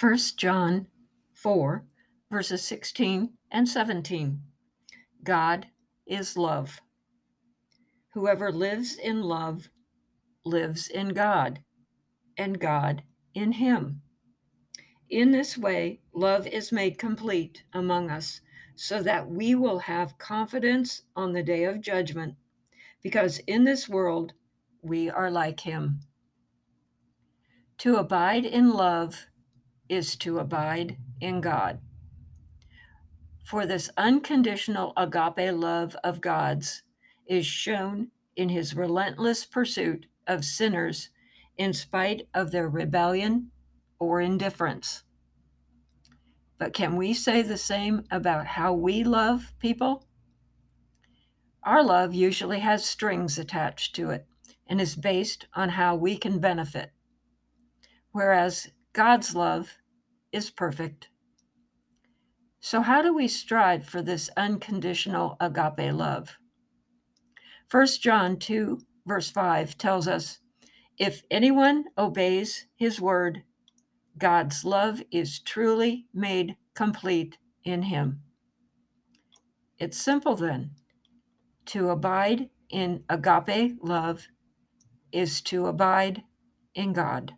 1 John 4, verses 16 and 17. God is love. Whoever lives in love lives in God, and God in him. In this way, love is made complete among us, so that we will have confidence on the day of judgment, because in this world we are like him. To abide in love is to abide in God. For this unconditional agape love of God's is shown in his relentless pursuit of sinners in spite of their rebellion or indifference. But can we say the same about how we love people? Our love usually has strings attached to it and is based on how we can benefit, whereas God's love is perfect. So, how do we strive for this unconditional agape love? 1 John 2, verse 5 tells us if anyone obeys his word, God's love is truly made complete in him. It's simple then. To abide in agape love is to abide in God.